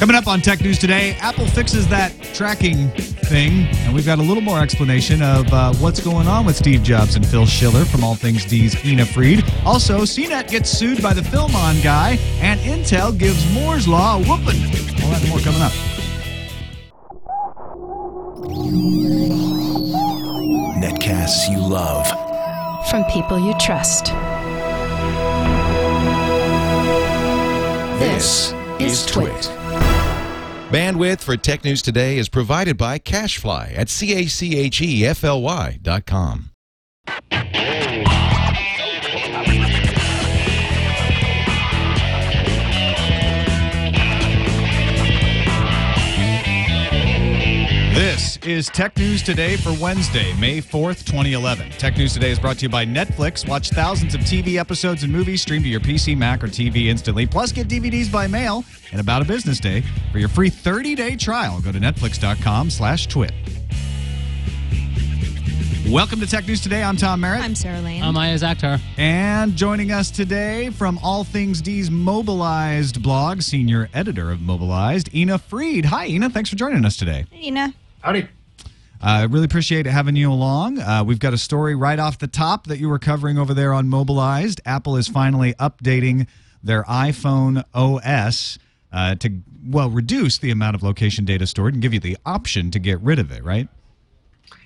Coming up on Tech News today, Apple fixes that tracking thing, and we've got a little more explanation of uh, what's going on with Steve Jobs and Phil Schiller from All Things D's Ina Fried. Also, CNET gets sued by the FilmOn guy, and Intel gives Moore's Law a whooping. All that and more coming up. Netcasts you love. From people you trust. This is Twit. Bandwidth for Tech News Today is provided by CacheFly at C-A-C-H-E-F-L-Y dot com. This is Tech News Today for Wednesday, May 4th, 2011. Tech News Today is brought to you by Netflix. Watch thousands of TV episodes and movies streamed to your PC, Mac, or TV instantly. Plus, get DVDs by mail in about a business day. For your free 30-day trial, go to netflix.com slash twit. Welcome to Tech News Today. I'm Tom Merritt. I'm Sarah Lane. I'm Iyaz Akhtar. And joining us today from All Things D's Mobilized blog, senior editor of Mobilized, Ina Fried. Hi, Ina. Thanks for joining us today. Ina. Howdy. I uh, really appreciate having you along. Uh, we've got a story right off the top that you were covering over there on Mobilized. Apple is finally updating their iPhone OS uh, to, well, reduce the amount of location data stored and give you the option to get rid of it, right?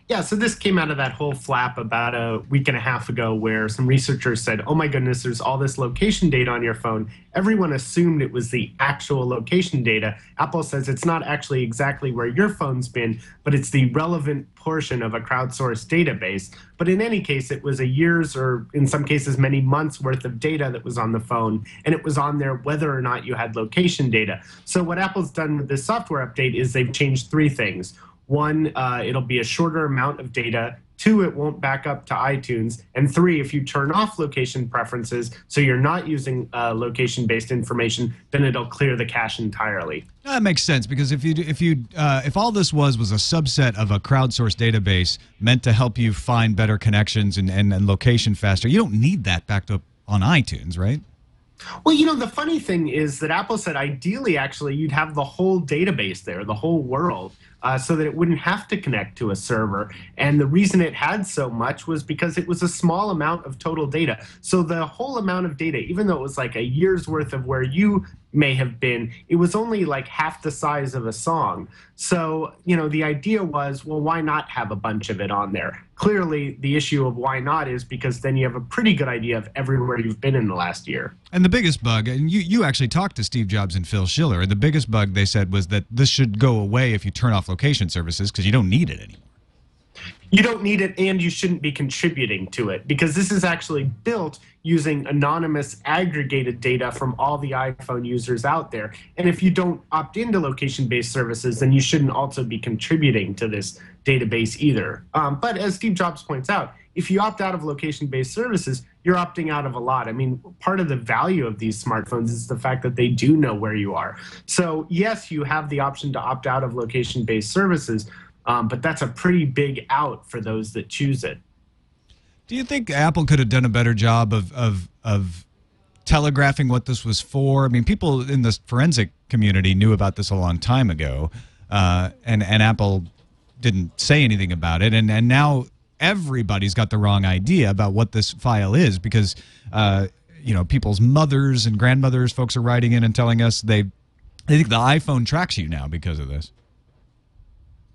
Yeah, so this came out of that whole flap about a week and a half ago where some researchers said, oh my goodness, there's all this location data on your phone. Everyone assumed it was the actual location data. Apple says it's not actually exactly where your phone's been, but it's the relevant portion of a crowdsourced database. But in any case, it was a year's or in some cases many months worth of data that was on the phone, and it was on there whether or not you had location data. So what Apple's done with this software update is they've changed three things. One, uh, it'll be a shorter amount of data. Two, it won't back up to iTunes. And three, if you turn off location preferences, so you're not using uh, location-based information, then it'll clear the cache entirely. That makes sense because if you if you uh, if all this was was a subset of a crowdsourced database meant to help you find better connections and, and, and location faster, you don't need that backed up on iTunes, right? Well, you know, the funny thing is that Apple said ideally, actually, you'd have the whole database there, the whole world, uh, so that it wouldn't have to connect to a server. And the reason it had so much was because it was a small amount of total data. So the whole amount of data, even though it was like a year's worth of where you may have been, it was only like half the size of a song. So, you know, the idea was, well, why not have a bunch of it on there? Clearly, the issue of why not is because then you have a pretty good idea of everywhere you've been in the last year. And the biggest bug, and you, you actually talked to Steve Jobs and Phil Schiller, and the biggest bug they said was that this should go away if you turn off location services because you don't need it anymore. You don't need it, and you shouldn't be contributing to it because this is actually built using anonymous aggregated data from all the iPhone users out there. And if you don't opt into location based services, then you shouldn't also be contributing to this database either. Um, but as Steve Jobs points out, if you opt out of location based services, you're opting out of a lot. I mean, part of the value of these smartphones is the fact that they do know where you are. So, yes, you have the option to opt out of location based services, um, but that's a pretty big out for those that choose it. Do you think Apple could have done a better job of, of, of telegraphing what this was for? I mean, people in the forensic community knew about this a long time ago, uh, and, and Apple didn't say anything about it. And, and now everybody's got the wrong idea about what this file is because, uh, you know, people's mothers and grandmothers, folks are writing in and telling us they, they think the iPhone tracks you now because of this.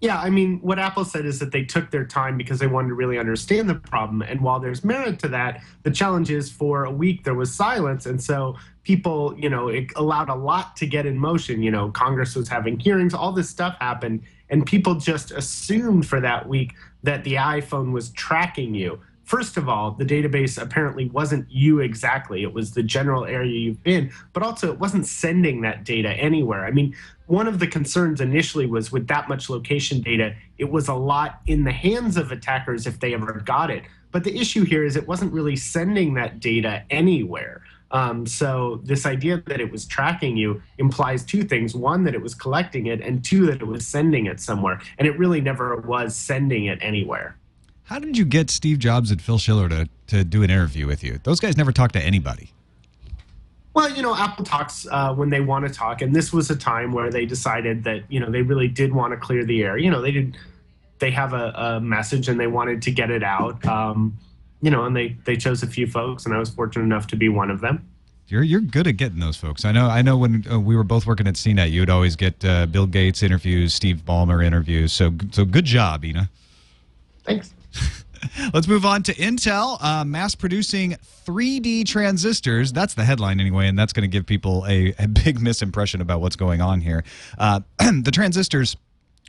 Yeah, I mean, what Apple said is that they took their time because they wanted to really understand the problem. And while there's merit to that, the challenge is for a week there was silence. And so people, you know, it allowed a lot to get in motion. You know, Congress was having hearings, all this stuff happened. And people just assumed for that week that the iPhone was tracking you. First of all, the database apparently wasn't you exactly. It was the general area you've been, but also it wasn't sending that data anywhere. I mean, one of the concerns initially was with that much location data, it was a lot in the hands of attackers if they ever got it. But the issue here is it wasn't really sending that data anywhere. Um, so this idea that it was tracking you implies two things: one, that it was collecting it, and two, that it was sending it somewhere. And it really never was sending it anywhere. How did you get Steve Jobs and Phil Schiller to, to do an interview with you? Those guys never talk to anybody. Well, you know, Apple talks uh, when they want to talk, and this was a time where they decided that you know they really did want to clear the air. You know, they did. They have a, a message and they wanted to get it out. Um, you know, and they they chose a few folks, and I was fortunate enough to be one of them. You're you're good at getting those folks. I know. I know when uh, we were both working at CNET, you would always get uh, Bill Gates interviews, Steve Ballmer interviews. So so good job, Ina. Thanks. Let's move on to Intel uh, mass producing 3D transistors. That's the headline anyway, and that's going to give people a, a big misimpression about what's going on here. Uh, the transistors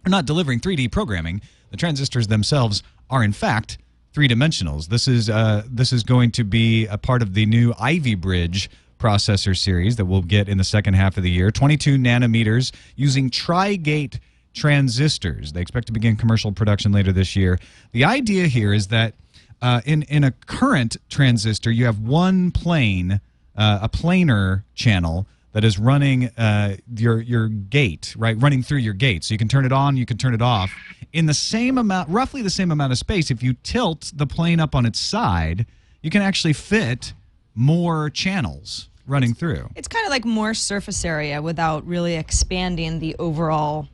are not delivering 3D programming. The transistors themselves are, in fact, three dimensionals. This is uh, this is going to be a part of the new Ivy Bridge processor series that we'll get in the second half of the year. 22 nanometers using Tri-Gate transistors. They expect to begin commercial production later this year. The idea here is that uh, in in a current transistor, you have one plane, uh, a planar channel that is running uh, your your gate, right? Running through your gate, so you can turn it on, you can turn it off in the same amount, roughly the same amount of space. If you tilt the plane up on its side, you can actually fit more channels running through. It's kind of like more surface area without really expanding the overall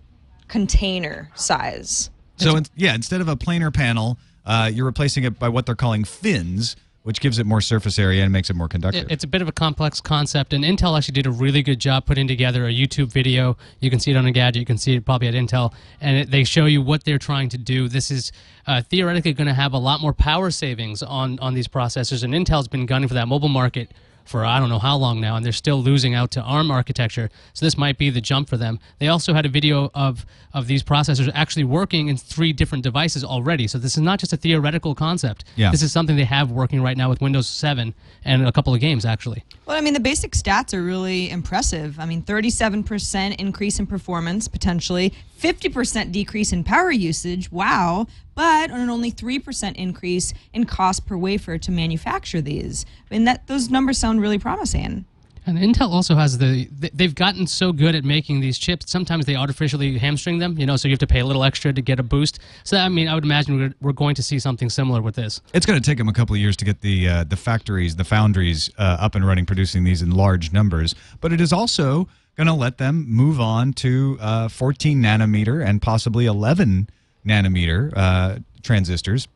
container size. So in, yeah, instead of a planar panel, uh, you're replacing it by what they're calling fins, which gives it more surface area and makes it more conductive. It- It's a bit of a complex concept, and Intel actually did a really good job putting together a YouTube video. You can see it on a gadget. You can see it probably at Intel, and it, they show you what they're trying to do. This is uh, theoretically going to have a lot more power savings on on these processors, and Intel's been gunning for that mobile market for I don't know how long now, and they're still losing out to ARM architecture. So this might be the jump for them. They also had a video of of these processors actually working in three different devices already. So this is not just a theoretical concept. Yeah. This is something they have working right now with Windows 7 and a couple of games actually. Well, I mean, the basic stats are really impressive. I mean, 37% increase in performance, potentially, 50% decrease in power usage. Wow. But on an only 3% increase in cost per wafer to manufacture these. And that those numbers sound really promising. And Intel also has the they've gotten so good at making these chips. Sometimes they artificially hamstring them, you know, so you have to pay a little extra to get a boost. So I mean, I would imagine we're, we're going to see something similar with this. It's going to take them a couple of years to get the uh, the factories, the foundries uh, up and running, producing these in large numbers. But it is also going to let them move on to uh, 14 nanometer and possibly 11 nanometer uh, transistors,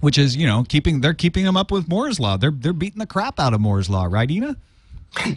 which is you know keeping they're keeping them up with Moore's law. They're they're beating the crap out of Moore's law, right, Ina?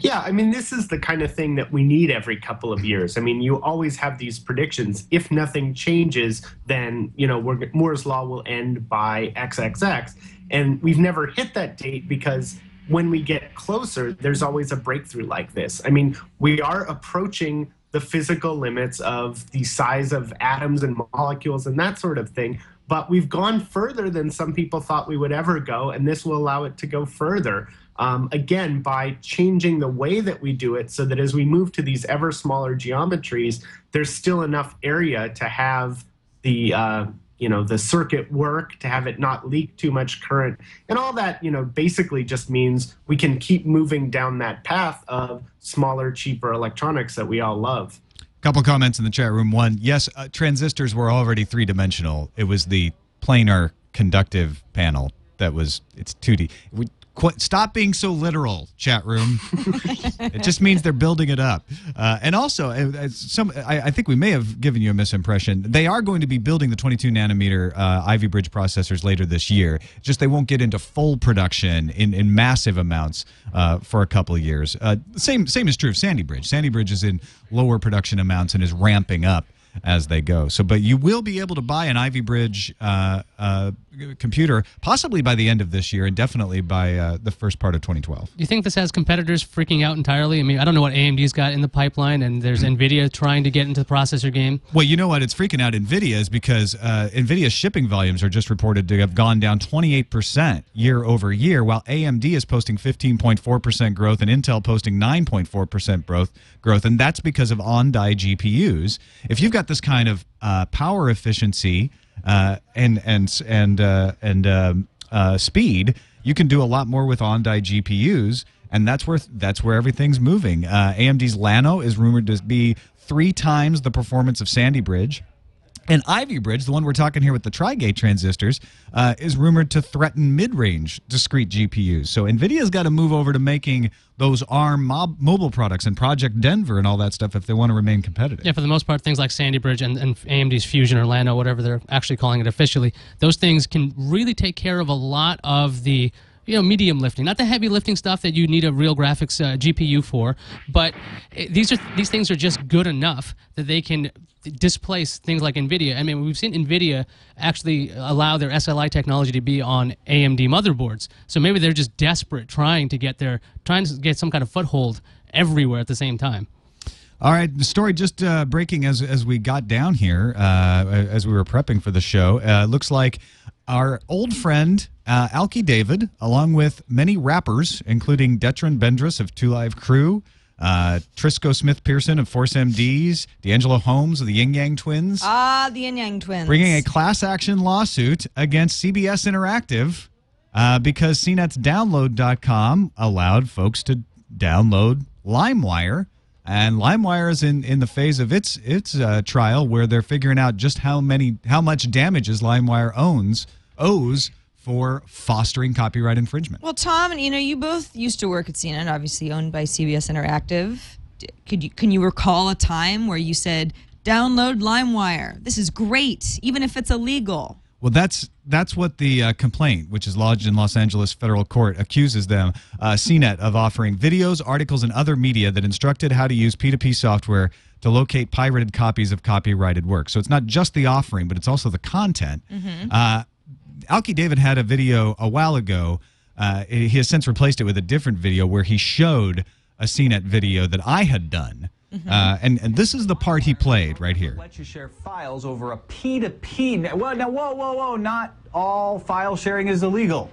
Yeah, I mean, this is the kind of thing that we need every couple of years. I mean, you always have these predictions. If nothing changes, then you know we're, Moore's law will end by XXX, and we've never hit that date because when we get closer, there's always a breakthrough like this. I mean, we are approaching the physical limits of the size of atoms and molecules and that sort of thing. But we've gone further than some people thought we would ever go, and this will allow it to go further. Um, again, by changing the way that we do it so that as we move to these ever smaller geometries, there's still enough area to have the uh, you know the circuit work to have it not leak too much current and all that you know basically just means we can keep moving down that path of smaller cheaper electronics that we all love Couple comments in the chat room. One, yes, uh, transistors were already three dimensional. It was the planar conductive panel that was it's 2D. We, qu- stop being so literal, chat room. it just means they're building it up. Uh, and also, uh, uh, some I, I think we may have given you a misimpression. They are going to be building the 22 nanometer uh, Ivy Bridge processors later this year. Just they won't get into full production in, in massive amounts uh, for a couple of years. Uh, same same is true of Sandy Bridge. Sandy Bridge is in lower production amounts and is ramping up as they go. So, but you will be able to buy an Ivy Bridge uh, uh, computer possibly by the end of this year and definitely by uh, the first part of 2012. Do you think this has competitors freaking out entirely? I mean, I don't know what AMD's got in the pipeline, and there's Nvidia trying to get into the processor game. Well, you know what? It's freaking out Nvidia is because uh, Nvidia's shipping volumes are just reported to have gone down 28% year over year, while AMD is posting 15.4% growth and Intel posting 9.4% growth. Growth, and that's because of on-die GPUs. If you've got this kind of uh, power efficiency uh, and and and uh, and um, uh, speed, you can do a lot more with on-die GPUs, and that's where that's where everything's moving. Uh, AMD's Llano is rumored to be three times the performance of Sandy Bridge. And Ivy Bridge, the one we're talking here with the Tri-Gate transistors, uh, is rumored to threaten mid-range discrete GPUs. So NVIDIA's got to move over to making those ARM mob- mobile products and Project Denver and all that stuff if they want to remain competitive. Yeah, for the most part, things like Sandy Bridge and, and AMD's Fusion or Llano, whatever they're actually calling it officially, those things can really take care of a lot of the you know medium lifting, not the heavy lifting stuff that you need a real graphics uh, GPU for, but uh, these are these things are just good enough that they can displace things like Nvidia. I mean, we've seen Nvidia actually allow their SLI technology to be on AMD motherboards. So maybe they're just desperate trying to get their trying to get some kind of foothold everywhere at the same time. All right, the story just uh, breaking as as we got down here, uh, as we were prepping for the show. Uh, looks like our old friend uh, Alki David, along with many rappers, including Detron Bendris of Two Live Crew, uh, Trisco Smith Pearson of Force MDs, D'Angelo Holmes of the Yin Yang Twins, Ah, the Yin Yang twins. bringing a class action lawsuit against CBS Interactive uh, because CNETsDownload.com allowed folks to download LimeWire. And LimeWire is in, in the phase of its its uh, trial where they're figuring out just how many how much damages LimeWire owns owes for fostering copyright infringement. Well, Tom, you know, you both used to work at CNN, obviously owned by CBS Interactive. Could you can you recall a time where you said, "Download LimeWire. This is great, even if it's illegal." Well, that's that's what the uh, complaint, which is lodged in Los Angeles federal court, accuses them, uh, CNET, of offering videos, articles, and other media that instructed how to use P2P software to locate pirated copies of copyrighted work. So it's not just the offering, but it's also the content. Uh, Alki David had a video a while ago. Uh, he has since replaced it with a different video where he showed a CNET video that I had done. Uh, and, and this is the part he played right here. Let you share files over a P2P. net- Well, now, whoa, whoa, whoa! Not all file sharing is illegal.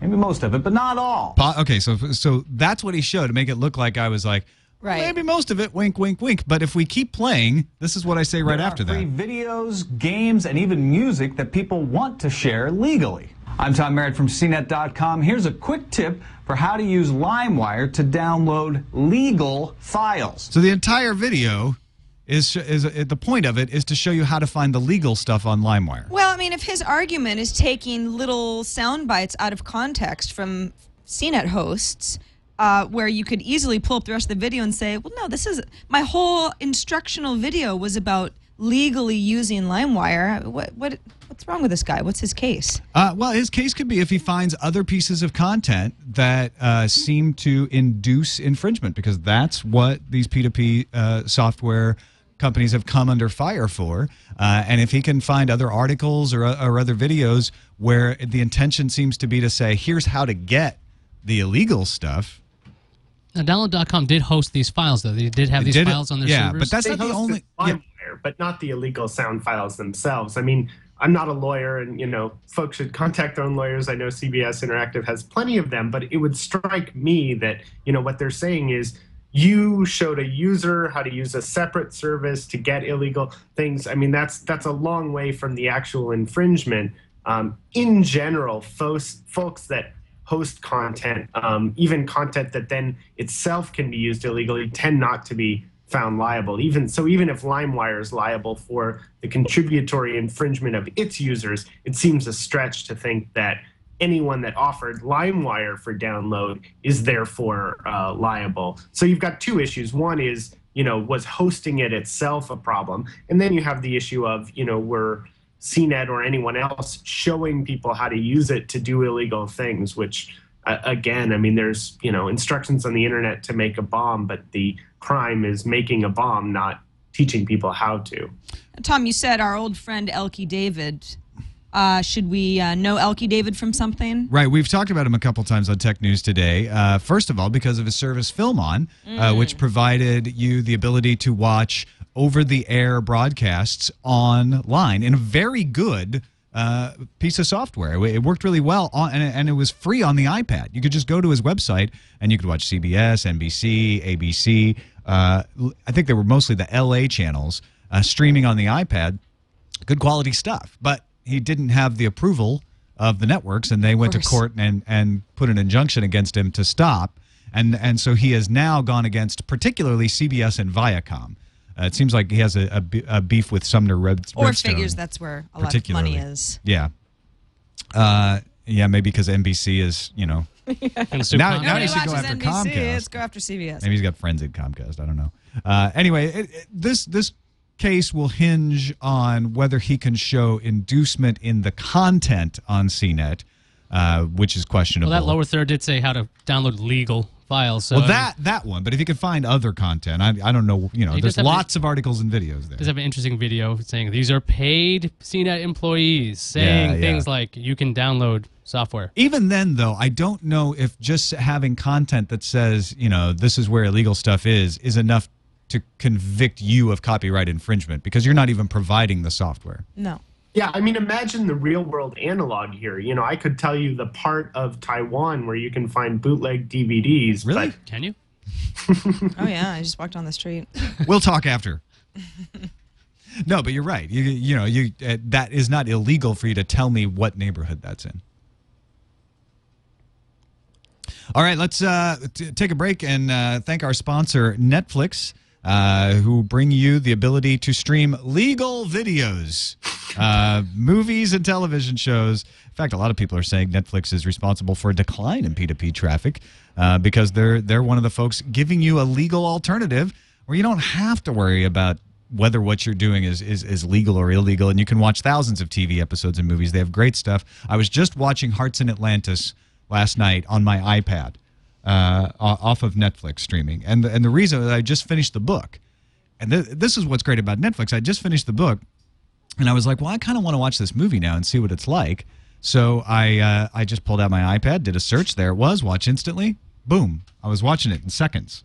Maybe most of it, but not all. Okay, so so that's what he showed to make it look like I was like, Right. maybe most of it, wink, wink, wink. But if we keep playing, this is what I say right There are after free that. videos, games, and even music that people want to share legally. I'm Tom Merritt from CNET.com. Here's a quick tip for how to use LimeWire to download legal files. So the entire video is is uh, the point of it is to show you how to find the legal stuff on LimeWire. Well, I mean, if his argument is taking little sound bites out of context from CNET hosts, uh, where you could easily pull up the rest of the video and say, well, no, this is my whole instructional video was about legally using LimeWire. What, what, what's wrong with this guy? What's his case? Uh, well, his case could be if he finds other pieces of content that uh, seem to induce infringement, because that's what these P2P uh, software companies have come under fire for. Uh, and if he can find other articles or, or other videos where the intention seems to be to say, here's how to get the illegal stuff. Now, download.com did host these files, though. They did have these Did it? files on their Yeah, servers. but that's they not the hosted only. yeah. LimeWire, but not the illegal sound files themselves. I mean, I'm not a lawyer, and you know, folks should contact their own lawyers. I know CBS Interactive has plenty of them, but it would strike me that you know what they're saying is you showed a user how to use a separate service to get illegal things. I mean, that's that's a long way from the actual infringement. Um, in general, folks folks that host content, um, even content that then itself can be used illegally, tend not to be found liable. Even so, even if LimeWire is liable for the contributory infringement of its users, it seems a stretch to think that anyone that offered LimeWire for download is therefore uh, liable. So you've got two issues. One is, you know, was hosting it itself a problem, and then you have the issue of, you know, were CNET or anyone else showing people how to use it to do illegal things, which uh, again, I mean, there's you know instructions on the internet to make a bomb, but the crime is making a bomb, not teaching people how to. Tom, you said our old friend Alki David. Uh, should we uh, know Alki David from something? Right. We've talked about him a couple times on Tech News today. Uh, first of all, because of his service FilmOn, uh, which provided you the ability to watch over the air broadcasts online in a very good uh, piece of software. It worked really well, on, and, and it was free on the iPad. You could just go to his website and you could watch CBS, NBC, ABC. Uh, I think they were mostly the LA channels uh, streaming on the iPad good quality stuff. But he didn't have the approval of the networks, and they went to court and and put an injunction against him to stop. And and so he has now gone against particularly CBS and Viacom. Uh, it seems like he has a, a, a beef with Sumner Red, Or Redstone. figures that's where a lot of money particularly. is. Yeah. Uh, yeah, maybe because NBC is, you know, And Soup Now- Con- now Nobody you should go after NBC. Comcast. Let's go after CBS. maybe he's got friends at Comcast. I don't know. Uh, anyway, it, it- this this case will hinge on whether he can show inducement in the content on CNET, uh, which is questionable. well, that lower third did say how to download legal files. So well, that that one, but if you can find other content, I, I don't know. You know, He there's does have lots of articles and videos there. does have an interesting video saying these are paid CNET employees saying Yeah, yeah. things like you can download software. Even then, though, I don't know if just having content that says, you know, this is where illegal stuff is, is enough to convict you of copyright infringement because you're not even providing the software. no. Yeah, I mean, imagine the real world analog here. You know, I could tell you the part of Taiwan where you can find bootleg DVDs. Really? But Can you? Oh yeah, I just walked on the street. We'll talk after. no, but you're right. You you know you uh, that is not illegal for you to tell me what neighborhood that's in. All right, let's uh, t- take a break and uh, thank our sponsor, Netflix, uh, who bring you the ability to stream legal videos, uh, movies, and television shows. In fact, a lot of people are saying Netflix is responsible for a decline in P2P traffic uh, because they're they're one of the folks giving you a legal alternative where you don't have to worry about whether what you're doing is, is is legal or illegal, and you can watch thousands of TV episodes and movies. They have great stuff. I was just watching Hearts in Atlantis last night on my iPad uh, off of Netflix streaming, and the, and the reason is I just finished the book, and th- this is what's great about Netflix. I just finished the book, and I was like, well, I kind of want to watch this movie now and see what it's like. So I uh, I just pulled out my iPad, did a search. There it was. Watch instantly. Boom! I was watching it in seconds.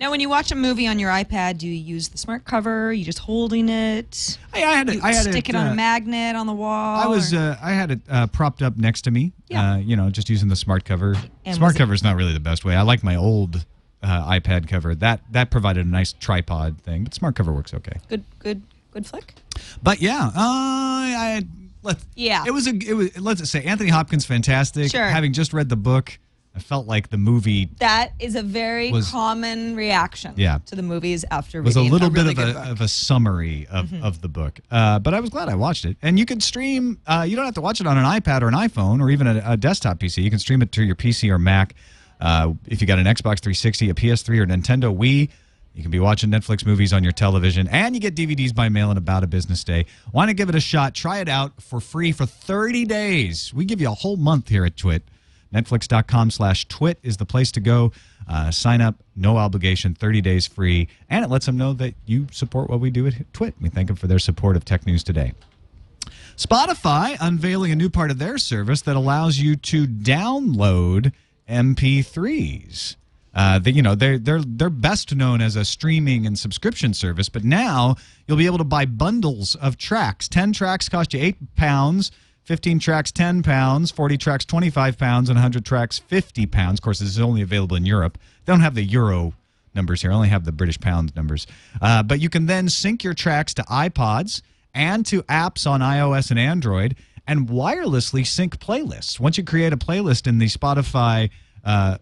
Now, when you watch a movie on your iPad, do you use the smart cover? Are you just holding it? I, I had it. I had stick it, on uh, a magnet on the wall. I was or- uh, I had it uh, propped up next to me. Yeah. Uh, you know, just using the smart cover. And smart cover is not really the best way. I like my old uh, iPad cover. That that provided a nice tripod thing, but smart cover works okay. good, good, good flick. But yeah, uh, I let Yeah. It was a it was let's say Anthony Hopkins fantastic. Sure. Having just read the book, I felt like the movie That is a very Was- common reaction Yeah. to the movies after was a reading little really bit of good a book. Mm-hmm. of a summary of, of the book. Uh, but I was glad I watched it. And you can stream. Uh, you don't have to watch it on an iPad or an iPhone or even a, a desktop PC. You can stream it to your PC or Mac. Uh, if you got an Xbox 360, a PS3, or Nintendo Wii, you can be watching Netflix movies on your television, and you get DVDs by mail in about a business day. Want to give it a shot? Try it out for free for 30 days. We give you a whole month here at Twit. Netflix.com slash twit is the place to go. Uh, sign up, no obligation, 30 days free, and it lets them know that you support what we do at Twit. We thank them for their support of Tech News Today. Spotify unveiling a new part of their service that allows you to download MP3s. Uh, you know, they're they're they're best known as a streaming and subscription service, but now you'll be able to buy bundles of tracks. Ten tracks cost you eight pounds. 15 tracks 10 pounds. 40 tracks 25 pounds. And 100 tracks 50 pounds. Of course this is only available in europe. They don't have the euro numbers here. I only have the british pound numbers. Uh, but you can then sync your tracks to ipods and to apps on ios and android and wirelessly sync playlists. Once you create a playlist in the spotify uh,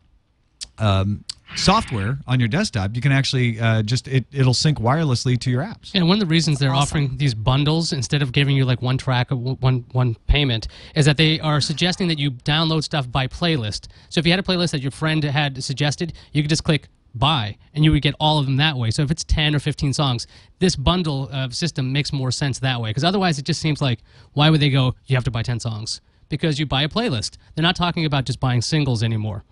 um, software on your desktop you can actually uh, just it, it'll sync wirelessly to your apps And one of the reasons they're offering these bundles instead of giving you like one track or one one payment is that they are suggesting that you download stuff by playlist. So if you had a playlist that your friend had suggested, you could just click buy and you would get all of them that way. So if it's 10 or 15 songs, this bundle uh, system makes more sense that way because otherwise it just seems like why would they go you have to buy 10 songs? Because you buy a playlist. They're not talking about just buying singles anymore.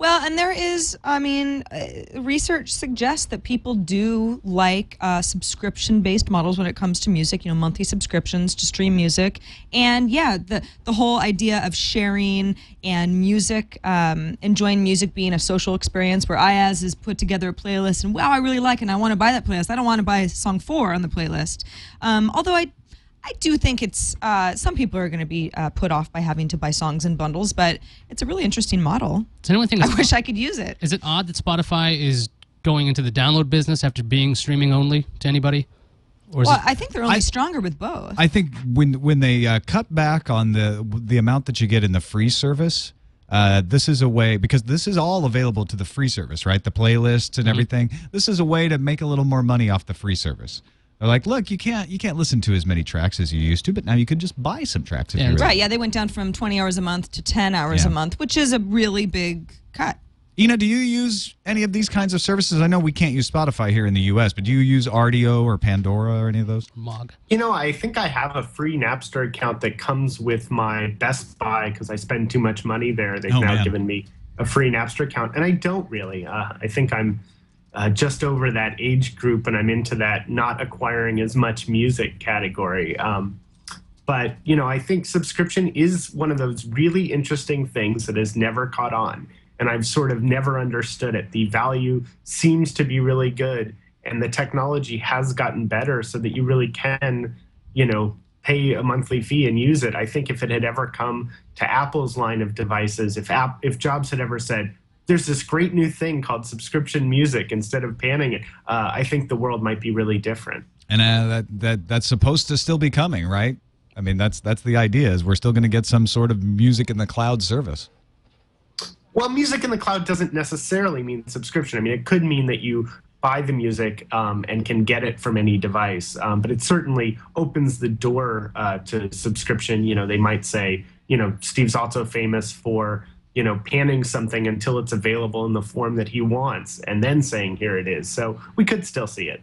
Well, and there is, I mean, uh, research suggests that people do like uh, subscription based models when it comes to music, you know, monthly subscriptions to stream music. And yeah, the, the whole idea of sharing and music, um, enjoying music being a social experience where Iyaz has put together a playlist and wow, I really like it and I want to buy that playlist. I don't want to buy song four on the playlist. Um, although I I do think it's uh, some people are going to be uh, put off by having to buy songs in bundles, but it's a really interesting model. Does anyone think I wish I could use it. Is it odd that Spotify is going into the download business after being streaming only to anybody? Or is Well, it, I think they're only I- stronger with both. I think when when they uh, cut back on the the amount that you get in the free service, Uh, this is a way because this is all available to the free service, right? The playlists and everything. This is a way to make a little more money off the free service. They're like, look, you can't you can't listen to as many tracks as you used to, but now you can just buy some tracks if Yeah, you really Right. Yeah, they went down from 20 hours a month to 10 hours Yeah. a month, which is a really big cut. Ina, do you use any of these kinds of services? I know we can't use Spotify here in the U.S., but do you use Rdio or Pandora or any of those? Mog. You know, I think I have a free Napster account that comes with my Best Buy because I spend too much money there. They've Oh, now man. given me a free Napster account, and I don't really. Uh, I think I'm uh, just over that age group, and I'm into that not acquiring as much music category. Um, but you know, I think subscription is one of those really interesting things that has never caught on, and I've sort of never understood it. The value seems to be really good, and the technology has gotten better so that you really can, you know, pay a monthly fee and use it. I think if it had ever come to Apple's line of devices, if App, if Jobs had ever said, "There's this great new thing called subscription music," instead of panning it, uh, I think the world might be really different. And uh, that that that's supposed to still be coming, right? I mean, that's that's the idea is we're still going to get some sort of music in the cloud service. Well, music in the cloud doesn't necessarily mean subscription. I mean, it could mean that you buy the music um, and can get it from any device, um, but it certainly opens the door uh, to subscription. You know, they might say, you know, Steve's also famous for, you know, panning something until it's available in the form that he wants and then saying, here it is. So we could still see it.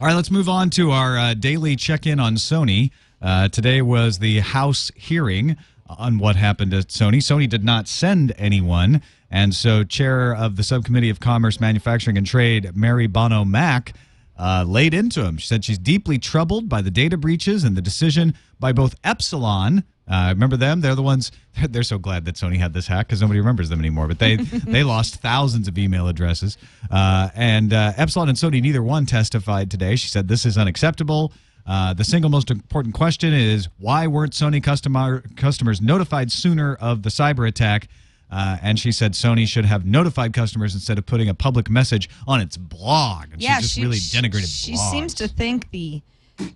All right, let's move on to our uh, daily check-in on Sony. Uh, today was the House hearing on what happened at Sony. Sony did not send anyone, and so Chair of the Subcommittee of Commerce, Manufacturing, and Trade, Mary Bono Mack, uh, laid into him. She said she's deeply troubled by the data breaches and the decision by both Epsilon. Uh, remember them? They're the ones. They're so glad that Sony had this hack because nobody remembers them anymore. But they they lost thousands of email addresses. Uh, and uh, Epsilon and Sony, neither one testified today. She said this is unacceptable. Uh, the single most important question is why weren't Sony customer customers notified sooner of the cyber attack? Uh, and she said Sony should have notified customers instead of putting a public message on its blog. And yeah, she just she, really she- denigrated She blogs. seems to think the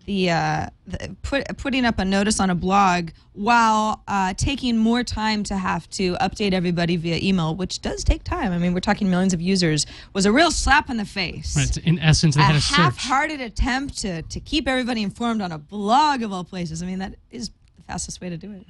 the, uh, the put, putting up a notice on a blog while uh, taking more time to have to update everybody via email, which does take time. I mean, we're talking millions of users, was a real slap in the face. Right, in essence, they a had a half-hearted attempt to, to keep everybody informed on a blog of all places. I mean, that is the fastest way to do it.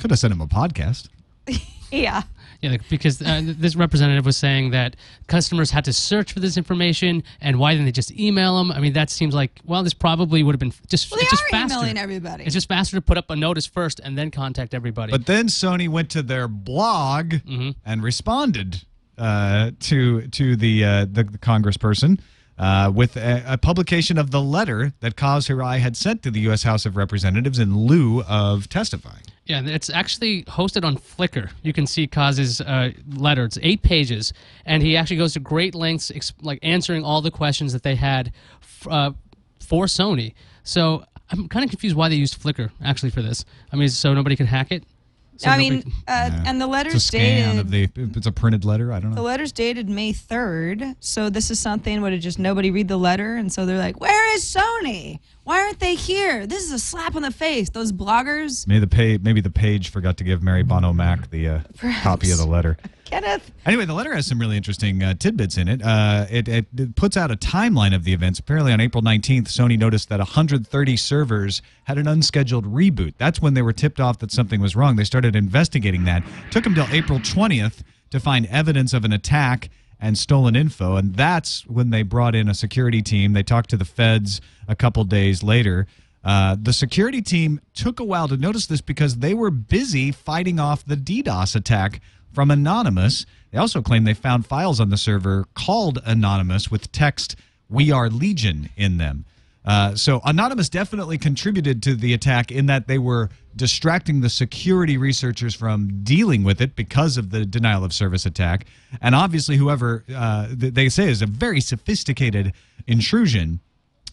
Could have sent him a podcast. Yeah. Yeah, because uh, this representative was saying that customers had to search for this information, and why didn't they just email them? I mean, that seems like well, this probably would have been just Well, it's they just are faster. emailing everybody. It's just faster to put up a notice first and then contact everybody. But then Sony went to their blog Mm-hmm. and responded uh, to to the, uh, the the congressperson uh, with a, a publication of the letter that Kaz Hirai had sent to the U.S. House of Representatives in lieu of testifying. Yeah, it's actually hosted on Flickr. You can see Kaz's uh, letter. It's eight pages, and he actually goes to great lengths, like answering all the questions that they had uh, for Sony. So I'm kind of confused why they used Flickr actually for this. I mean, so nobody can hack it. So I mean, uh, and the It's letters scan dated. Of the, it's a printed letter. I don't know. The letter's dated May 3rd. So this is something where just nobody read the letter? And so they're like, where is Sony? Why aren't they here? This is a slap in the face. Those bloggers, Maybe the page. Maybe the page forgot to give Mary Bono Mack the uh, copy of the letter. Kenneth. Anyway, the letter has some really interesting uh, tidbits in it. Uh, it. It it puts out a timeline of the events. Apparently, on April 19th, Sony noticed that 130 servers had an unscheduled reboot. That's when they were tipped off that something was wrong. They started investigating that. Took them till April 20th to find evidence of an attack and stolen info. And that's when they brought in a security team. They talked to the feds a couple days later. Uh, the security team took a while to notice this because they were busy fighting off the DDoS attack from Anonymous. They also claim they found files on the server called Anonymous with text, We are Legion, in them. Uh, so Anonymous definitely contributed to the attack in that they were distracting the security researchers from dealing with it because of the denial of service attack. And obviously, whoever uh, they say is a very sophisticated intrusion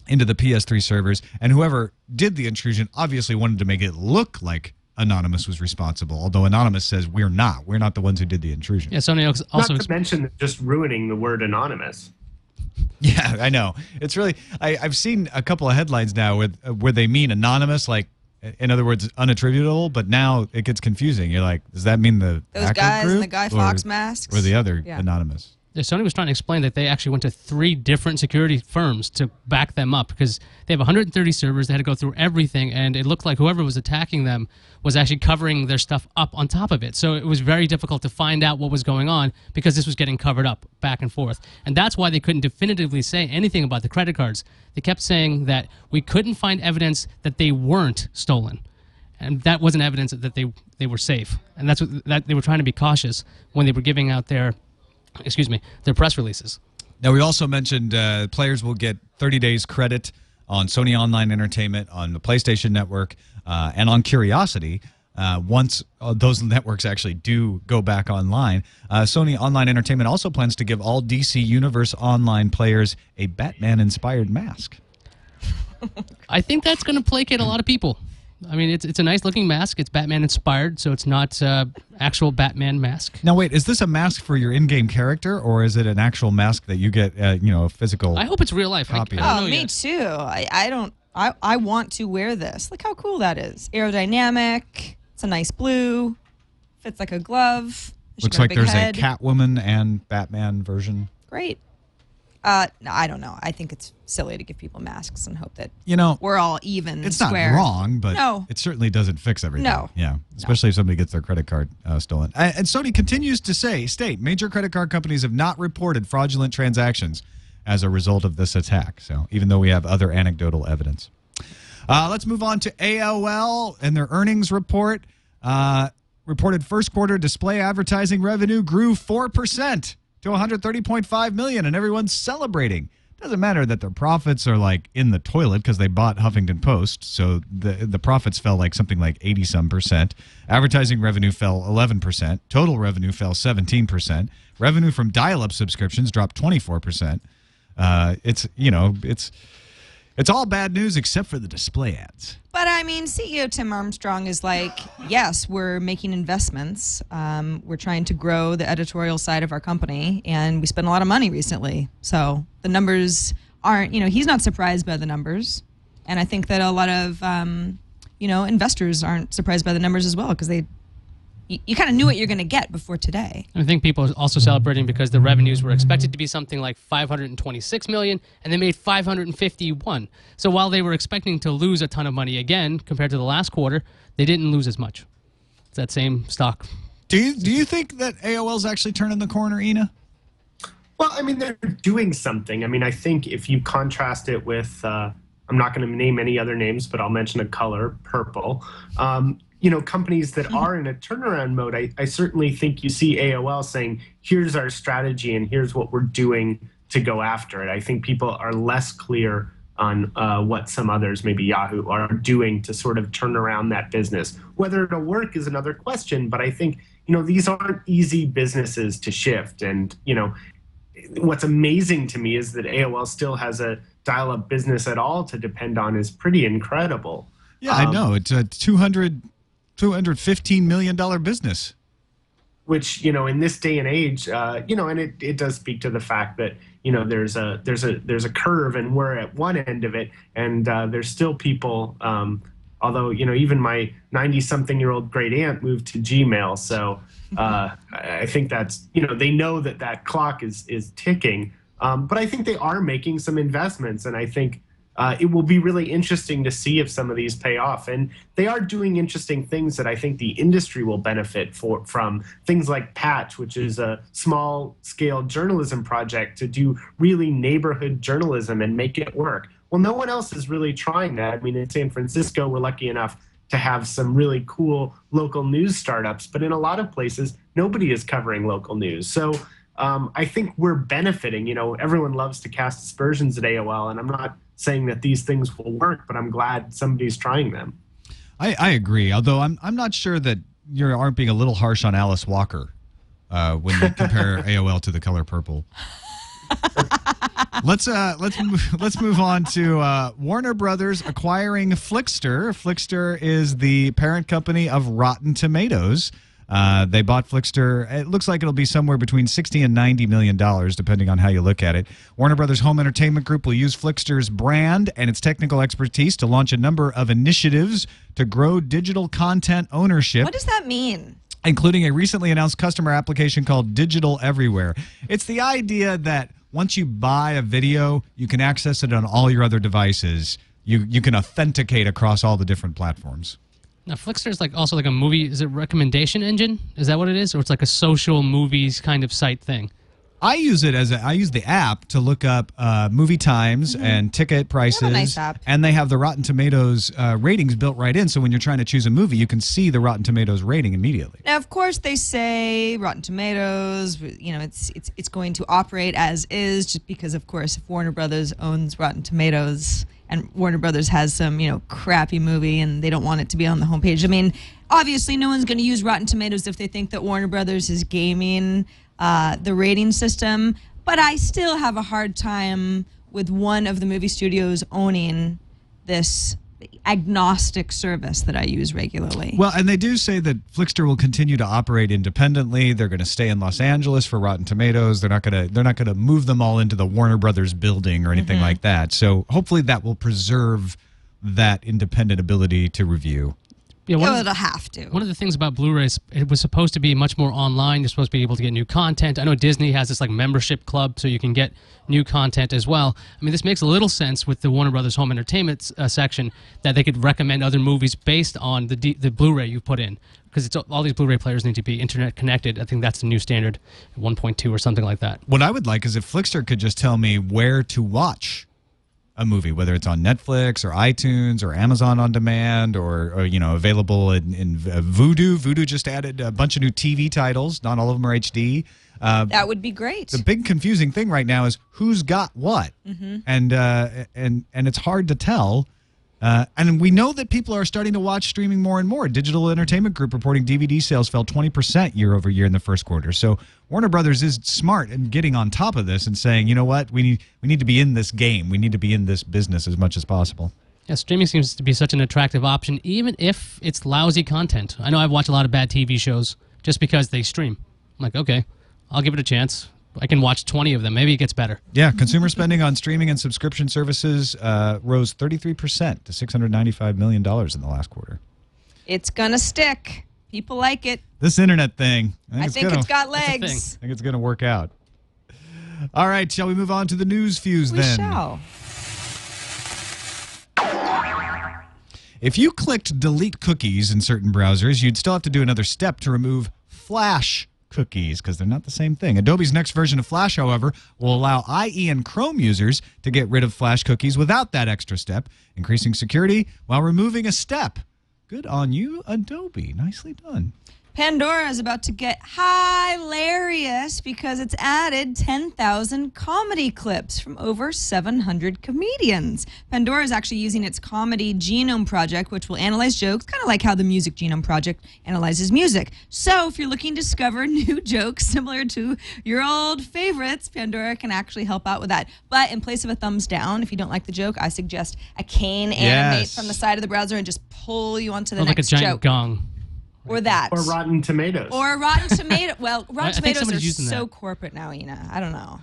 into the PS3 servers, and whoever did the intrusion obviously wanted to make it look like Anonymous was responsible. Although Anonymous says we're not. We're not the ones who did the intrusion. yeah, Sony als- also Not ex- to mention just ruining the word anonymous. Yeah, I know. It's really I, I've seen a couple of headlines now with uh, where they mean anonymous, like In other words, unattributable. But now it gets confusing. You're like, does that mean the Those hacker guys in group the Guy or- masks? or the other Yeah. anonymous? Sony was trying to explain that they actually went to three different security firms to back them up because they have 130 servers. They had to go through everything, and it looked like whoever was attacking them was actually covering their stuff up on top of it. So it was very difficult to find out what was going on because this was getting covered up back and forth. And that's why they couldn't definitively say anything about the credit cards. They kept saying that we couldn't find evidence that they weren't stolen. And that wasn't evidence that they they were safe. And that's what that they were trying to be cautious when they were giving out their excuse me, their press releases. Now, we also mentioned uh, players will get 30 days credit on Sony Online Entertainment, on the PlayStation Network, uh, and on Qriocity. Uh, once uh, those networks actually do go back online, uh, Sony Online Entertainment also plans to give all DC Universe Online players a Batman inspired mask. I think that's going to placate a lot of people. I mean, it's it's a nice looking mask. It's Batman inspired, so it's not uh, actual Batman mask. Now, wait, is this a mask for your in game character, or is it an actual mask that you get, uh, you know, a physical? I hope it's real life. I, I Copy. Oh, me yet. too. I, I don't. I, I want to wear this. Look how cool that is. Aerodynamic. It's a nice blue. Fits like a glove. She's Looks like big there's head. a Catwoman and Batman version. Great. Uh, no, I don't know. I think it's silly to give people masks and hope that You know, we're all even. it's square. not wrong, but No. it certainly doesn't fix everything. No. Yeah. Especially if somebody gets their credit card uh, stolen. And Sony continues to say, state, major credit card companies have not reported fraudulent transactions as a result of this attack. So even though we have other anecdotal evidence. Uh, let's move on to AOL and their earnings report. Uh, reported first quarter display advertising revenue grew 4% to 130.5 million and everyone's celebrating. Doesn't matter that their profits are like in the toilet because they bought Huffington Post, so the the profits fell like something like 80 some percent. Advertising revenue fell 11 percent. Total revenue fell 17 percent. Revenue from dial-up subscriptions dropped 24 percent. Uh, it's you know it's it's all bad news except for the display ads. But I mean, CEO Tim Armstrong is like, yes, we're making investments. Um, we're trying to grow the editorial side of our company, and we spent a lot of money recently. So the numbers aren't, you know, he's not surprised by the numbers. And I think that a lot of, um, you know, investors aren't surprised by the numbers as well because they, you, you kind of knew what you're going to get before today. I think people are also celebrating because the revenues were expected to be something like 526 million, and they made 551. So while they were expecting to lose a ton of money again compared to the last quarter, they didn't lose as much. It's that same stock. Do you do you think that AOL's actually turning the corner, Ina? Well, I mean, they're doing something. I mean, I think if you contrast it with, uh, I'm not going to name any other names, but I'll mention a color, purple. Um, you know, companies that are in a turnaround mode, I, I certainly think you see AOL saying, here's our strategy and here's what we're doing to go after it. I think people are less clear on uh, what some others, maybe Yahoo, are doing to sort of turn around that business. Whether it'll work is another question, but I think, you know, these aren't easy businesses to shift. And, you know, what's amazing to me is that AOL still has a dial up business at all to depend on is pretty incredible. Yeah, I Um, know. It's a 200 $215 million business. which you know in this day and age uh, you know and it, it does speak to the fact that you know there's a there's a there's a curve and we're at one end of it. And uh, there's still people um, although you know even my 90 something year old great aunt moved to gmail. So uh, I think that's you know they know that that clock is is ticking. Um, but I think they are making some investments. And I think uh, it will be really interesting to see if some of these pay off. And they are doing interesting things that I think the industry will benefit for, from. Things like Patch, which is a small scale journalism project to do really neighborhood journalism and make it work. Well, no one else is really trying that. I mean, in San Francisco, we're lucky enough to have some really cool local news startups, but in a lot of places, nobody is covering local news. So um, I think we're benefiting. You know, everyone loves to cast aspersions at AOL, and I'm not saying that these things will work, but I'm glad somebody's trying them. I, I agree, although I'm, I'm not sure that you aren't being a little harsh on Alice Walker uh, when you compare AOL to the color purple. let's uh let's move, let's move on to uh, Warner Brothers acquiring Flixster. Flixster is the parent company of Rotten Tomatoes. Uh, they bought Flixster. It looks like it'll be somewhere between 60 and 90 million dollars, depending on how you look at it. Warner Brothers Home Entertainment Group will use Flixster's brand and its technical expertise to launch a number of initiatives to grow digital content ownership What does that mean? including a recently announced customer application called Digital Everywhere. It's the idea that once you buy a video, you can access it on all your other devices. You you can authenticate across all the different platforms. Now, Flixster is like also like a movie. Is it recommendation engine? Is that what it is, or it's like a social movies kind of site thing? I use it as a, I use the app to look up uh, movie times and ticket prices, nice app. and they have the Rotten Tomatoes uh, ratings built right in. So when you're trying to choose a movie, you can see the Rotten Tomatoes rating immediately. Now, of course, they say Rotten Tomatoes. You know, it's it's it's going to operate as is, just because, of course, if Warner Brothers owns Rotten Tomatoes and Warner Brothers has some you know crappy movie and they don't want it to be on the homepage. I mean, obviously, no one's going to use Rotten Tomatoes if they think that Warner Brothers is gaming uh, the rating system. But I still have a hard time with one of the movie studios owning this agnostic service that I use regularly. Well, and they do say that Flixster will continue to operate independently. They're going to stay in Los Angeles for Rotten Tomatoes. They're not going to they're not going to move them all into the Warner Brothers building or anything mm-hmm. like that. So hopefully that will preserve that independent ability to review. Yeah, one Oh, of the- it'll have to. One of the things about Blu-rays, it was supposed to be much more online. You're supposed to be able to get new content. I know Disney has this like membership club, so you can get new content as well. I mean, this makes a little sense with the Warner Brothers Home Entertainment uh, section that they could recommend other movies based on the D- the Blu-ray you put in, because it's all these Blu-ray players need to be internet connected. I think that's the new standard, 1.2 or something like that. What I would like is if Flixster could just tell me where to watch a movie, whether it's on Netflix or iTunes or Amazon on demand or, or you know available in, in uh, Vudu. Vudu just added a bunch of new TV titles. Not all of them are HD. Uh, that would be great. the big confusing thing right now is who's got what, and uh, and and it's hard to tell. Uh, and we know that people are starting to watch streaming more and more. Digital Entertainment Group reporting DVD sales fell 20% year over year in the first quarter. So Warner Brothers is smart in getting on top of this and saying, you know what, we need we need to be in this game. We need to be in this business as much as possible. Yeah, streaming seems to be such an attractive option, even if it's lousy content. I know I've watched a lot of bad TV shows just because they stream. I'm like, okay, I'll give it a chance. I can watch 20 of them. Maybe it gets better. Yeah, consumer spending on streaming and subscription services uh, rose 33% to $695 million in the last quarter. it's gonna stick. People like it. This internet thing. I think gonna- it's got legs. I think it's going to work out. All right, shall we move on to the news fuse We then? shall. If you clicked delete cookies in certain browsers, you'd still have to do another step to remove Flash cookies because they're not the same thing. Adobe's next version of Flash, however, will allow IE and Chrome users to get rid of Flash cookies without that extra step, increasing security while removing a step. Good on you, Adobe. Nicely done. Pandora is about to get hilarious because it's added 10,000 comedy clips from over 700 comedians. Pandora is actually using its comedy genome project, which will analyze jokes, kind of like how the Music Genome Project analyzes music. So if you're looking to discover new jokes similar to your old favorites, Pandora can actually help out with that. But in place of a thumbs down, if you don't like the joke, I suggest a cane animate from the side of the browser and just pull you onto the Or like a next giant joke. gong. Or that. Or Rotten Tomatoes. Or Rotten Tomato. Well, Rotten think Tomatoes are so that. corporate now, Ina. I don't know.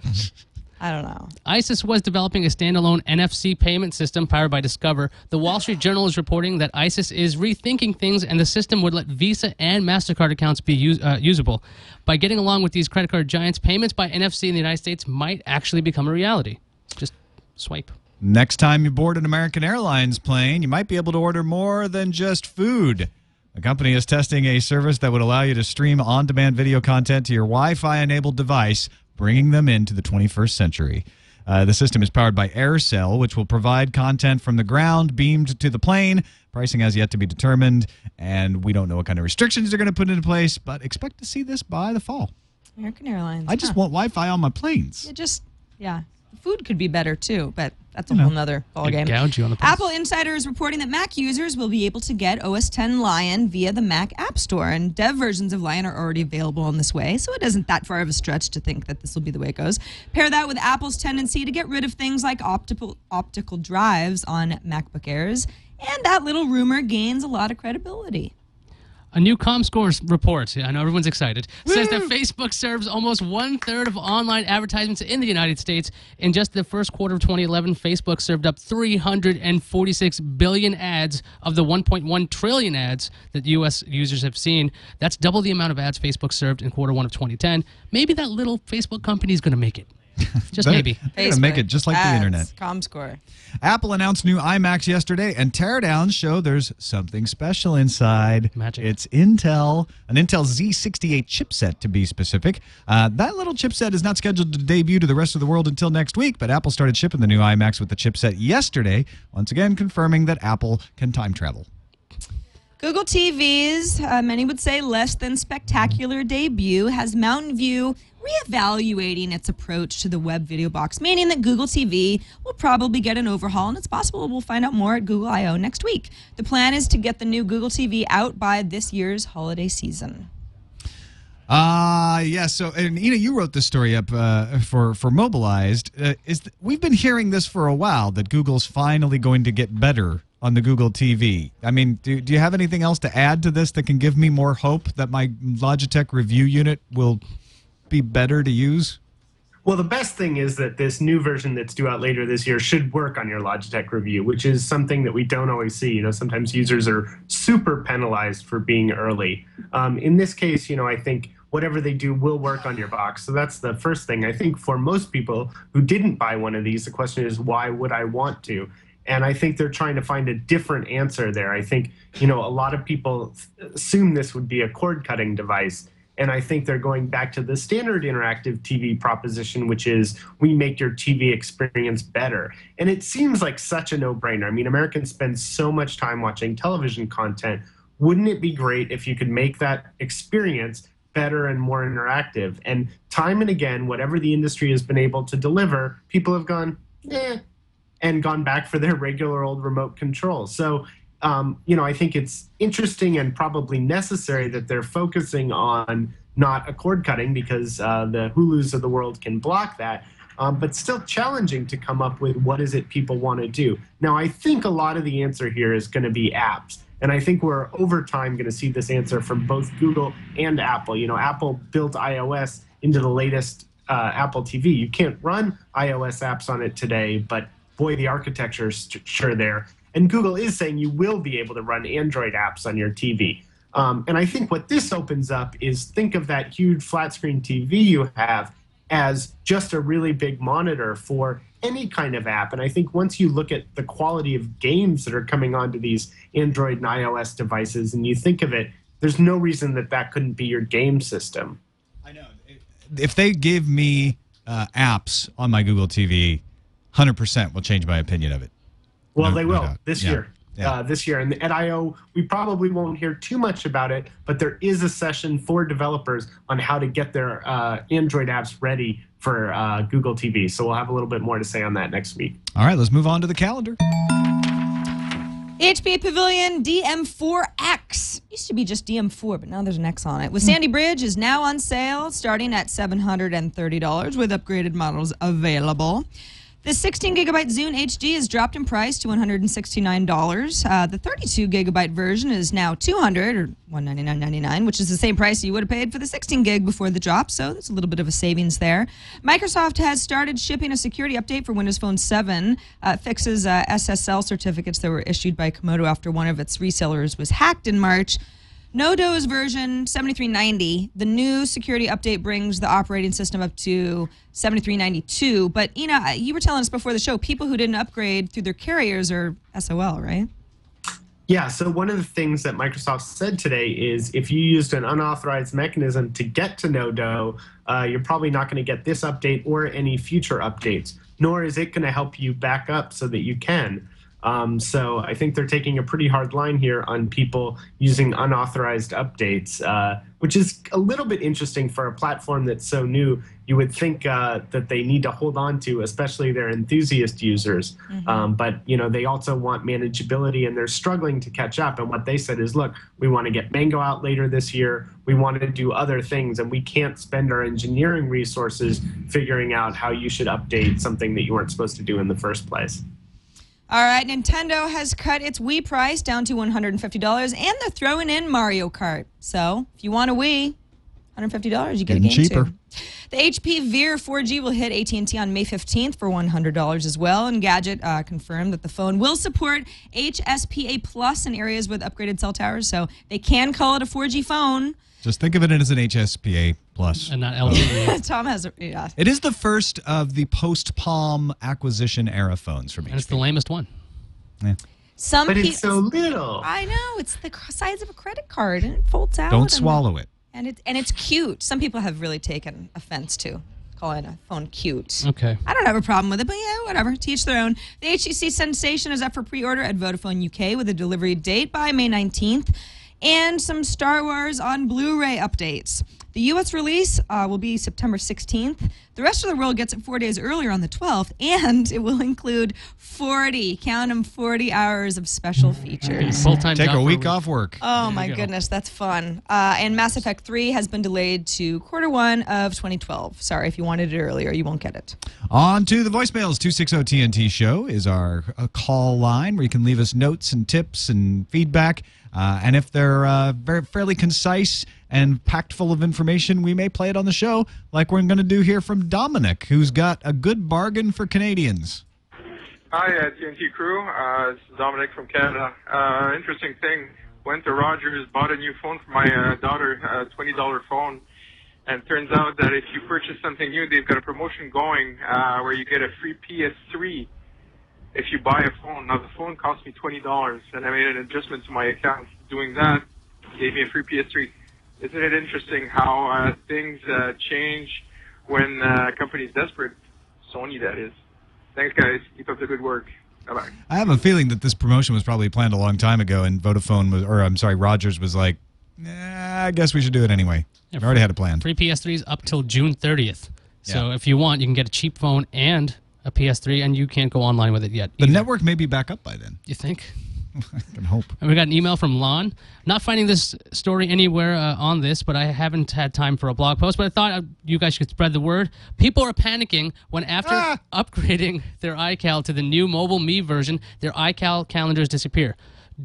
I don't know. ISIS was developing a standalone NFC payment system powered by Discover. The Wall Street Journal is reporting that ISIS is rethinking things and the system would let Visa and MasterCard accounts be use, uh, usable. By getting along with these credit card giants, payments by NFC in the United States might actually become a reality. Just swipe. Next time you board an American Airlines plane, you might be able to order more than just food. The company is testing a service that would allow you to stream on demand video content to your Wi Fi enabled device, bringing them into the 21st century. Uh, the system is powered by AirCell, which will provide content from the ground beamed to the plane. Pricing has yet to be determined, and we don't know what kind of restrictions they're going to put into place, but expect to see this by the fall. American Airlines. I just huh. want Wi Fi on my planes. It just, yeah. Food could be better too, but that's a whole nother ballgame. gouge you on the price. Apple Insider is reporting that Mac users will be able to get OS 10 Lion via the Mac App Store, and dev versions of Lion are already available in this way, so it isn't that far of a stretch to think that this will be the way it goes. Pair that with Apple's tendency to get rid of things like optical optical drives on MacBook Airs, and that little rumor gains a lot of credibility. A new ComScore report, I know everyone's excited, says that Facebook serves almost one third of online advertisements in the United States. In just the first quarter of 2011, Facebook served up 346 billion ads of the 1.1 trillion ads that U.S. users have seen. That's double the amount of ads Facebook served in quarter one of 2010. Maybe that little Facebook company is going to make it. Just Better- maybe. They're gonna make it just like the internet. ComScore. Apple announced new iMacs yesterday, and teardowns show there's something special inside. Magic. It's Intel, an Intel Z68 chipset to be specific. Uh, that little chipset is not scheduled to debut to the rest of the world until next week, but Apple started shipping the new iMacs with the chipset yesterday, once again confirming that Apple can time travel. Google TV's, uh, many would say less than spectacular debut, has Mountain View reevaluating its approach to the web video box, meaning that Google TV will probably get an overhaul, and it's possible we'll find out more at Google I/O next week. The plan is to get the new Google TV out by this year's holiday season. Uh yeah. So, and Ina, you wrote this story up uh, for for Mobilized. Uh, is th- we've been hearing this for a while that Google's finally going to get better on the Google TV. I mean, do do you have anything else to add to this that can give me more hope that my Logitech Revue unit will be better to use? Well, the best thing is that this new version that's due out later this year should work on your Logitech Revue, which is something that we don't always see. You know, sometimes users are super penalized for being early. Um, in this case, you know, I think whatever they do will work on your box. So that's the first thing. I think for most people who didn't buy one of these, the question is, why would I want to? And I think they're trying to find a different answer there. I think, you know, a lot of people assume this would be a cord cutting device. And I think they're going back to the standard interactive TV proposition, which is we make your TV experience better. And it seems like such a no brainer. I mean, Americans spend so much time watching television content. Wouldn't it be great if you could make that experience better and more interactive? And time and again, whatever the industry has been able to deliver, people have gone, eh, and gone back for their regular old remote control. So, um, you know, I think it's interesting and probably necessary that they're focusing on not a cord cutting because uh, the Hulus of the world can block that. Um, but still challenging to come up with what is it people want to do. Now, I think a lot of the answer here is going to be apps. And I think we're over time going to see this answer from both Google and Apple. You know, Apple built iOS into the latest uh, Apple TV. You can't run iOS apps on it today, but boy, the architecture is sure there. And Google is saying you will be able to run Android apps on your TV. Um, and I think what this opens up is think of that huge flat screen TV you have as just a really big monitor for any kind of app. And I think once you look at the quality of games that are coming onto these Android and iOS devices and you think of it, there's no reason that that couldn't be your game system. I know. If they give me uh, apps on my Google TV, hundred percent will change my opinion of it. Well, No- they will doubt. this Yeah. year. Yeah. Uh, this year, and at I/O, we probably won't hear too much about it, but there is a session for developers on how to get their uh, Android apps ready for uh, Google TV. So we'll have a little bit more to say on that next week. All right, let's move on to the calendar. HP Pavilion DM4X. Used to be just DM4, but now there's an X on it. With Sandy Bridge is now on sale, starting at $730 with upgraded models available. The 16 gigabyte Zune HD is dropped in price to $169. Uh, the 32 gigabyte version is now 200 or $199.99, which is the same price you would have paid for the 16 gig before the drop. So there's a little bit of a savings there. Microsoft has started shipping a security update for Windows Phone 7. Uh, fixes uh, SSL certificates that were issued by Comodo after one of its resellers was hacked in March. Nodo's version 7390, the new security update brings the operating system up to 7392. But Ina, you were telling us before the show, people who didn't upgrade through their carriers are SOL, right? Yeah, so one of the things that Microsoft said today is if you used an unauthorized mechanism to get to Nodo, uh, you're probably not going to get this update or any future updates, nor is it going to help you back up so that you can. Um, so I think they're taking a pretty hard line here on people using unauthorized updates, uh, which is a little bit interesting for a platform that's so new. You would think uh, that they need to hold on to, especially their enthusiast users. Um, but you know they also want manageability, and they're struggling to catch up. And what they said is, look, we want to get Mango out later this year. We want to do other things, and we can't spend our engineering resources figuring out how you should update something that you weren't supposed to do in the first place. All right, Nintendo has cut its Wii price down to $150, and they're throwing in Mario Kart. So if you want a Wii, $150, you get Getting a game cheaper. too. The HP Veer 4G will hit AT&T on May 15th for $100 as well. Engadget uh, confirmed that the phone will support HSPA Plus in areas with upgraded cell towers, so they can call it a 4G phone. Just think of it as an HSPA plus. And not LTE. Uh, Tom has a yeah. It is the first of the post Palm acquisition era phones for me. and it's the lamest one. Some But people. it's so little. I know it's the size of a credit card and it folds out. Don't and- swallow it. And it's and it's cute. Some people have really taken offense to calling a phone cute. Okay. I don't have a problem with it, but yeah, whatever. Teach their own. The HTC Sensation is up for pre-order at Vodafone UK with a delivery date by May 19th, and some Star Wars on Blu-ray updates. The U.S. release uh, will be September 16th. The rest of the world gets it four days earlier on the 12th, and it will include 40, count them, 40 hours of special features. Full time Take a for- week off work. Oh There my goodness, that's fun. Uh, and Mass Effect 3 has been delayed to quarter one of 2012. Sorry, if you wanted it earlier, you won't get it. On to the voicemails. 260 TNT show is our uh, call line where you can leave us notes and tips and feedback. Uh, and if they're uh, very fairly concise and packed full of information, we may play it on the show, like we're going to do here from Dominic, who's got a good bargain for Canadians. Hi, uh, TNT crew. Uh, this is Dominic from Canada. Uh, interesting thing. Went to Rogers, bought a new phone for my uh, daughter, a $20 phone. And turns out that if you purchase something new, they've got a promotion going uh, where you get a free PS3 if you buy a phone. Now, the phone cost me $20, and I made an adjustment to my account. Doing that gave me a free PS3. Isn't it interesting how uh, things uh, change when uh, a company's desperate? Sony, that is. Thanks, guys. Keep up the good work. Bye bye. I have a feeling that this promotion was probably planned a long time ago, and Vodafone was, or I'm sorry, Rogers was like, nah, I guess we should do it anyway. Yeah, we already had a plan. Free PS3s up till June 30th. So Yeah. if you want, you can get a cheap phone and a PS3, and you can't go online with it yet. The network may be back up by then. You think? I can hope. And we got an email from Lon. Not finding this story anywhere uh, on this, but I haven't had time for a blog post. But I thought uh, you guys could spread the word. People are panicking when, after Ah! upgrading their iCal to the new Mobile Me version, their iCal calendars disappear.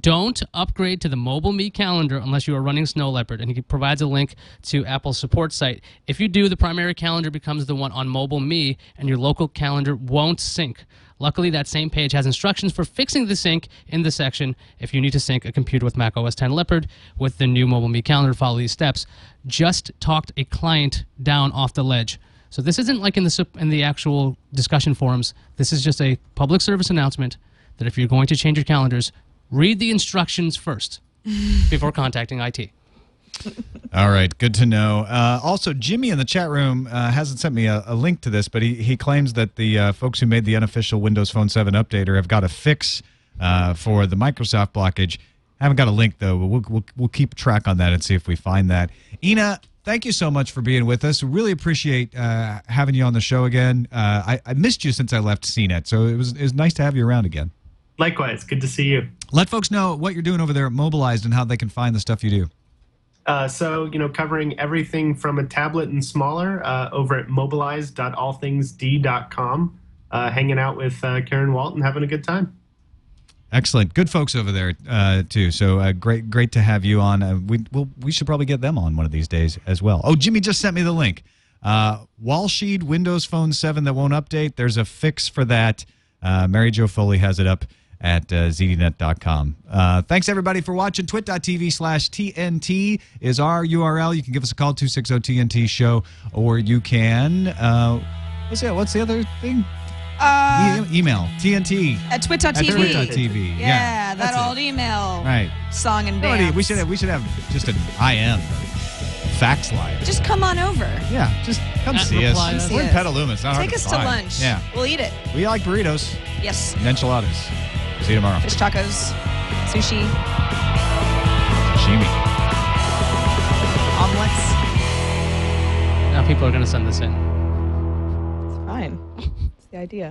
Don't upgrade to the Mobile Me calendar unless you are running Snow Leopard, and he provides a link to Apple's support site. If you do, the primary calendar becomes the one on Mobile Me, and your local calendar won't sync. Luckily, that same page has instructions for fixing the sync in the section if you need to sync a computer with Mac OS 10 Leopard with the new Mobile Me calendar. Follow these steps. Just talked a client down off the ledge. So this isn't like in the in the actual discussion forums. This is just a public service announcement that if you're going to change your calendars, read the instructions first before contacting IT. All right, good to know. Uh, also, Jimmy in the chat room uh, hasn't sent me a, a link to this, but he, he claims that the uh, folks who made the unofficial Windows Phone 7 updater have got a fix uh, for the Microsoft blockage. Haven't got a link though, but we'll, we'll, we'll keep track on that and see if we find that. Ina, thank you so much for being with us. Really appreciate uh, having you on the show again. Uh, I, I missed you since I left CNET, so it was it was nice to have you around again. Likewise, good to see you. Let folks know what you're doing over there at Mobilized and how they can find the stuff you do. Uh, so, you know, covering everything from a tablet and smaller uh, over at mobilized.allthingsd.com, uh, hanging out with uh, Karen Walton, having a good time. Excellent, good folks over there uh, too. So uh, great, great to have you on. Uh, we we'll, we should probably get them on one of these days as well. Oh, Jimmy just sent me the link. Uh, Walsheed Windows Phone Seven that won't update. There's a fix for that. Uh, Mary Jo Foley has it up at uh, zdnet.com. Uh, thanks everybody for watching. Twit.tv slash TNT is our URL. You can give us a call 260 TNT show, or you can. Uh, what's that? What's the other thing? Uh, E- email TNT at twit.tv. at twit.tv. Yeah, Yeah, that that's it. old email Right. song and dance. we should have we should have just an IM fax line. Just come on over. Yeah, just come At see us. reply us. We're in Petaluma. It's not hard Take to us to find. lunch. Yeah, We'll eat it. we like burritos Yes. and enchiladas. See you tomorrow. Fish tacos, sushi, Sashimi. omelets. Now people are going to send this in. It's fine. It's the idea.